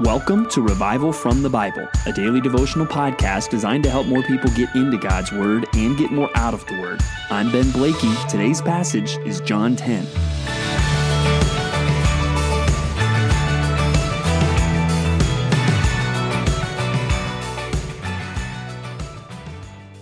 Welcome to Revival from the Bible, a daily devotional podcast designed to help more people get into God's Word and get more out of the Word. I'm Ben Blakey. Today's passage is John 10.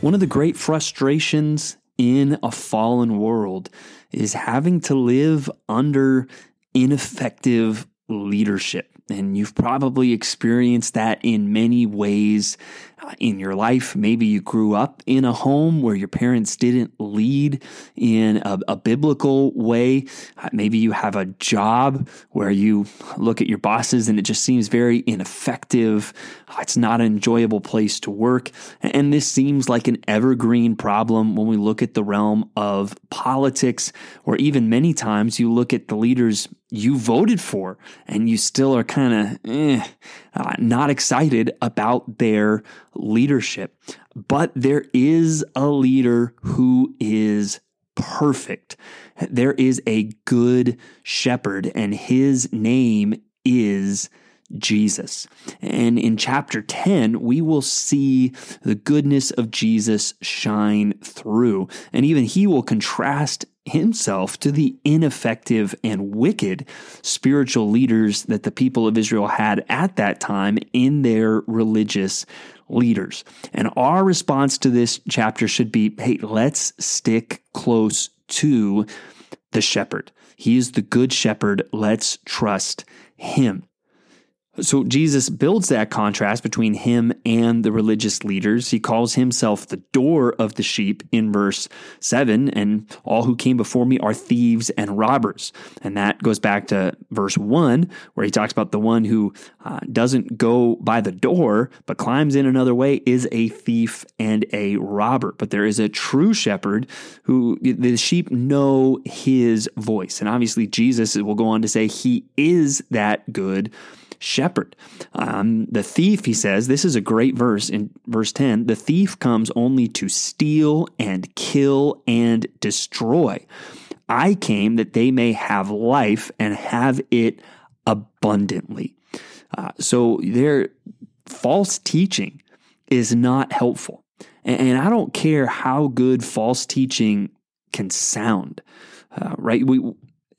One of the great frustrations in a fallen world is having to live under ineffective leadership. And you've probably experienced that in many ways uh, in your life. Maybe you grew up in a home where your parents didn't lead in a, a biblical way. Uh, maybe you have a job where you look at your bosses and it just seems very ineffective. Uh, it's not an enjoyable place to work. And this seems like an evergreen problem when we look at the realm of politics, or even many times you look at the leaders you voted for and you still are kind of eh, uh, not excited about their leadership. But there is a leader who is perfect. There is a good shepherd, and his name is Jesus. And in chapter 10, we will see the goodness of Jesus shine through. And even he will contrast himself to the ineffective and wicked spiritual leaders that the people of Israel had at that time in their religious leaders. And our response to this chapter should be hey, let's stick close to the shepherd. He is the good shepherd. Let's trust him. So Jesus builds that contrast between him and the religious leaders. He calls himself the door of the sheep in verse 7, and all who came before me are thieves and robbers. And that goes back to verse 1, where he talks about the one who uh, doesn't go by the door, but climbs in another way, is a thief and a robber. But there is a true shepherd who the sheep know his voice. And obviously, Jesus will go on to say he is that good shepherd. Um, the thief, he says, this is a great verse in verse 10 the thief comes only to steal and kill and destroy. I came that they may have life and have it abundantly. Uh, so their false teaching is not helpful. And, and, I don't care how good false teaching can sound. Uh, right? We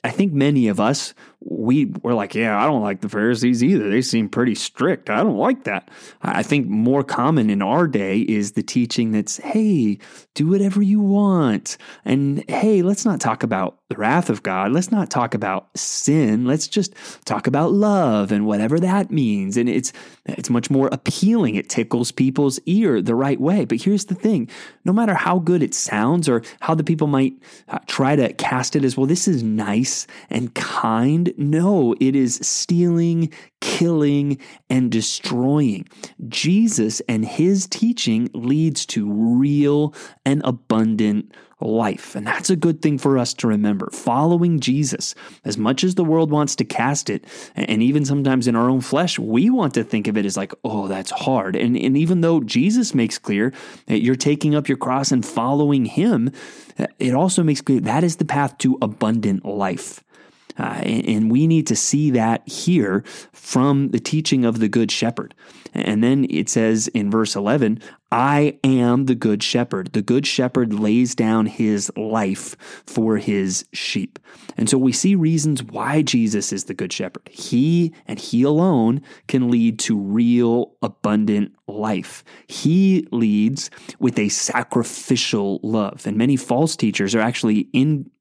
I think many of us, we were like, yeah, I don't like the Pharisees either. They seem pretty strict. I don't like that. I think more common in our day is the teaching that's, hey, do whatever you want. And hey, let's not talk about the wrath of God. Let's not talk about sin. Let's just talk about love and whatever that means. And it's it's much more appealing. It tickles people's ear the right way. But here's the thing: no matter how good it sounds or how the people might uh, try to cast it as well, this is nice and kind. No, it is stealing, killing, and destroying. Jesus and his teaching leads to real and abundant life. And that's a good thing for us to remember. Following Jesus, as much as the world wants to cast it, and even sometimes in our own flesh, we want to think of it as like, oh, that's hard. And, and even though Jesus makes clear that you're taking up your cross and following him, it also makes clear that is the path to abundant life. Uh, and, and we need to see that here from the teaching of the Good Shepherd. And then it says in verse 11, I am the Good Shepherd. The Good Shepherd lays down his life for his sheep. And so we see reasons why Jesus is the Good Shepherd. He and he alone can lead to real, abundant life. He leads with a sacrificial love. And many false teachers are actually in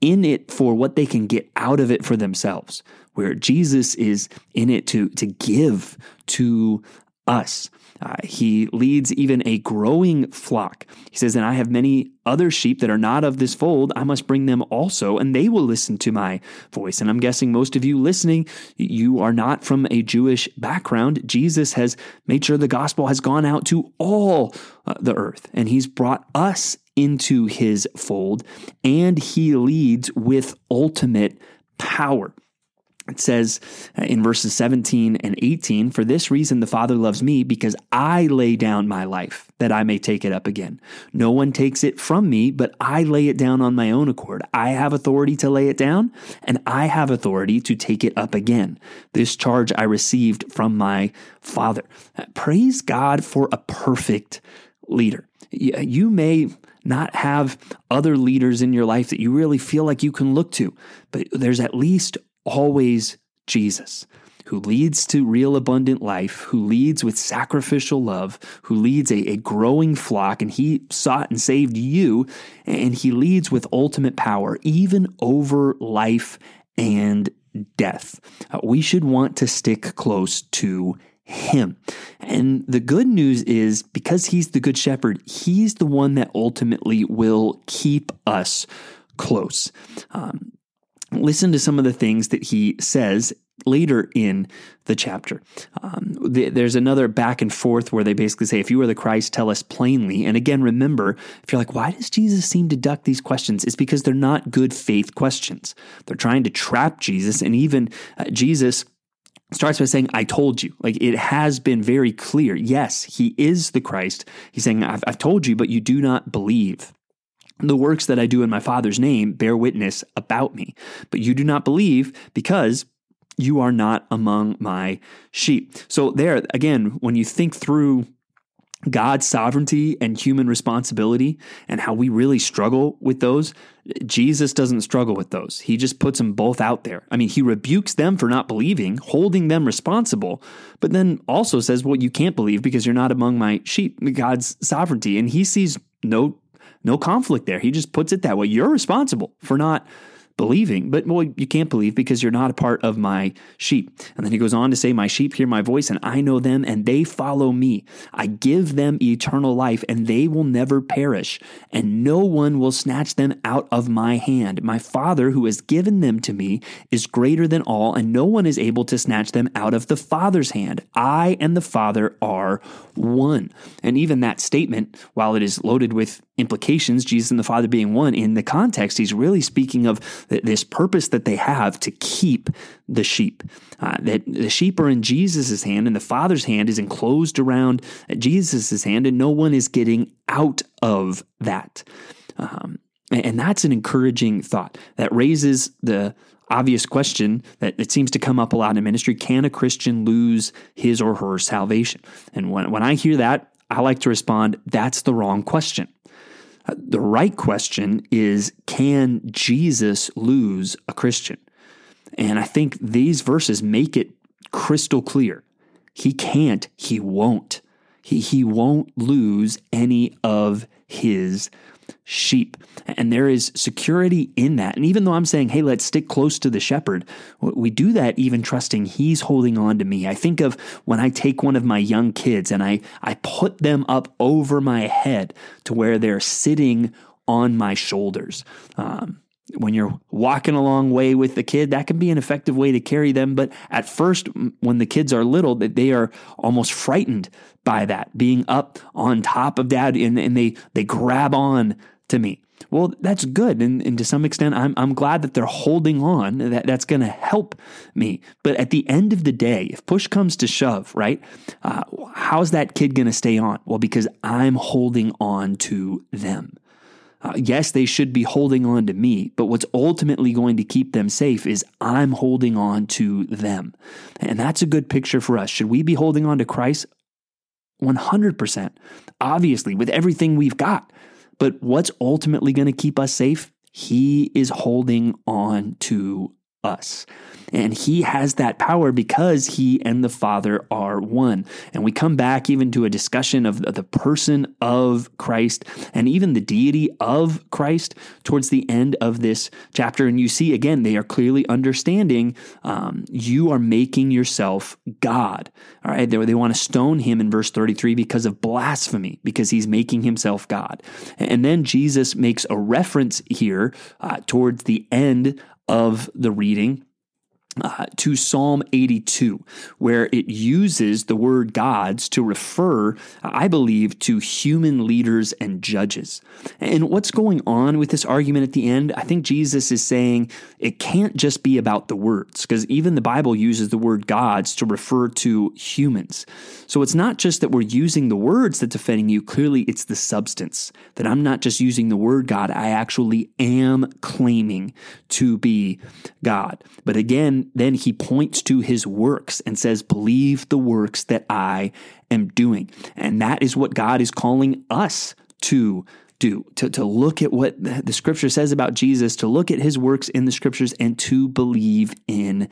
in it for what they can get out of it for themselves, where Jesus is in it to, to give to us. Uh, he leads even a growing flock. He says, And I have many other sheep that are not of this fold. I must bring them also, and they will listen to my voice. And I'm guessing most of you listening, you are not from a Jewish background. Jesus has made sure the gospel has gone out to all uh, the earth, and he's brought us into his fold, and he leads with ultimate power. It says uh, in verses 17 and 18, For this reason the Father loves me, because I lay down my life, that I may take it up again. No one takes it from me, but I lay it down on my own accord. I have authority to lay it down, and I have authority to take it up again. This charge I received from my Father. Uh, praise God for a perfect leader. You may not have other leaders in your life that you really feel like you can look to, but there's at least always Jesus, who leads to real abundant life, who leads with sacrificial love, who leads a, a, growing flock, and he sought and saved you, and he leads with ultimate power, even over life and death. Uh, we should want to stick close to him. And the good news is because he's the good shepherd, he's the one that ultimately will keep us close. Um, listen to some of the things that he says later in the chapter. Um, the, there's another back and forth where they basically say, if you are the Christ, tell us plainly. And again, remember, if you're like, why does Jesus seem to duck these questions? It's because they're not good faith questions. They're trying to trap Jesus. And even uh, Jesus starts by saying, I told you. Like it has been very clear. Yes, he is the Christ. He's saying, I've, I've told you, but you do not believe. The works that I do in my Father's name bear witness about me, but you do not believe because you are not among my sheep. So, there again, when you think through God's sovereignty and human responsibility and how we really struggle with those, Jesus doesn't struggle with those. He just puts them both out there. I mean, he rebukes them for not believing, holding them responsible, but then also says, Well, you can't believe because you're not among my sheep, God's sovereignty. And he sees no no conflict there. He just puts it that way. You're responsible for not believing. But well, you can't believe because you're not a part of my sheep. And then he goes on to say, My sheep hear my voice, and I know them, and they follow me. I give them eternal life, and they will never perish, and no one will snatch them out of my hand. My Father, who has given them to me, is greater than all, and no one is able to snatch them out of the Father's hand. I and the Father are one. And even that statement, while it is loaded with implications, Jesus and the Father being one, in the context, he's really speaking of this purpose that they have to keep the sheep. Uh, that the sheep are in Jesus' hand and the Father's hand is enclosed around Jesus' hand, and no one is getting out of that. Um, and that's an encouraging thought that raises the obvious question that it seems to come up a lot in ministry can a Christian lose his or her salvation? And when, when I hear that, I like to respond, that's the wrong question. The right question is can Jesus lose a Christian? And I think these verses make it crystal clear. He can't, he won't. He, he won't lose any of his sheep. And there is security in that. And even though I'm saying, hey, let's stick close to the shepherd, we do that even trusting he's holding on to me. I think of when I take one of my young kids and I, I put them up over my head to where they're sitting on my shoulders. Um, when you're walking a long way with the kid, that can be an effective way to carry them. But at first, when the kids are little, that they are almost frightened by that being up on top of dad, and, and they they grab on to me. Well, that's good. And, and to some extent, I'm, I'm glad that they're holding on. That, that's going to help me. But at the end of the day, if push comes to shove, right, uh, how's that kid going to stay on? Well, because I'm holding on to them. Uh, yes, they should be holding on to me, but what's ultimately going to keep them safe is I'm holding on to them. And that's a good picture for us. Should we be holding on to Christ? 100%. Obviously, with everything we've got. But what's ultimately going to keep us safe? He is holding on to us. And he has that power because he and the Father are one. And we come back even to a discussion of the person of Christ and even the deity of Christ towards the end of this chapter. And you see, again, they are clearly understanding um, you are making yourself God. All right. They, they want to stone him in verse 33 because of blasphemy, because he's making himself God. And then Jesus makes a reference here uh, towards the end of the reading uh, to Psalm 82, where it uses the word gods to refer, I believe, to human leaders and judges. And what's going on with this argument at the end? I think Jesus is saying it can't just be about the words, because even the Bible uses the word gods to refer to humans. So it's not just that we're using the words that's offending you, clearly it's the substance. That I'm not just using the word God, I actually am claiming to be God. But again, then he points to his works and says, Believe the works that I am doing. And that is what God is calling us to do to, to look at what the scripture says about Jesus, to look at his works in the scriptures, and to believe in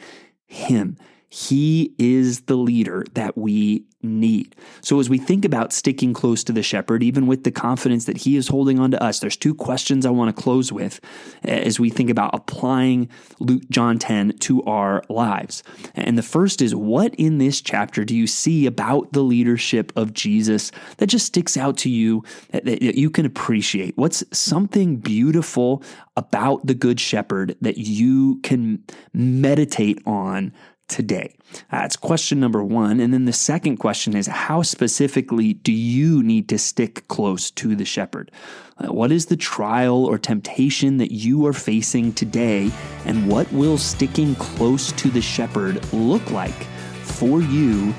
him. He is the leader that we need. So, as we think about sticking close to the shepherd, even with the confidence that he is holding on to us, there's two questions I want to close with eh, as we think about applying Luke John 10 to our lives. And the first is what in this chapter do you see about the leadership of Jesus that just sticks out to you that you can appreciate? What's something beautiful about the Good Shepherd that you can meditate on today? That's question number one. And then the second question is how specifically do you need to stick close to the shepherd? Uh, what is the trial or temptation that you are facing today? And what will sticking close to the shepherd look like for you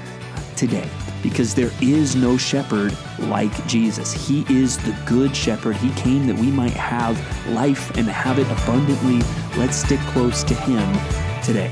today? Because there is no shepherd like Jesus. He is the good shepherd. He came that we might have life and have it abundantly. Let's stick close to him today.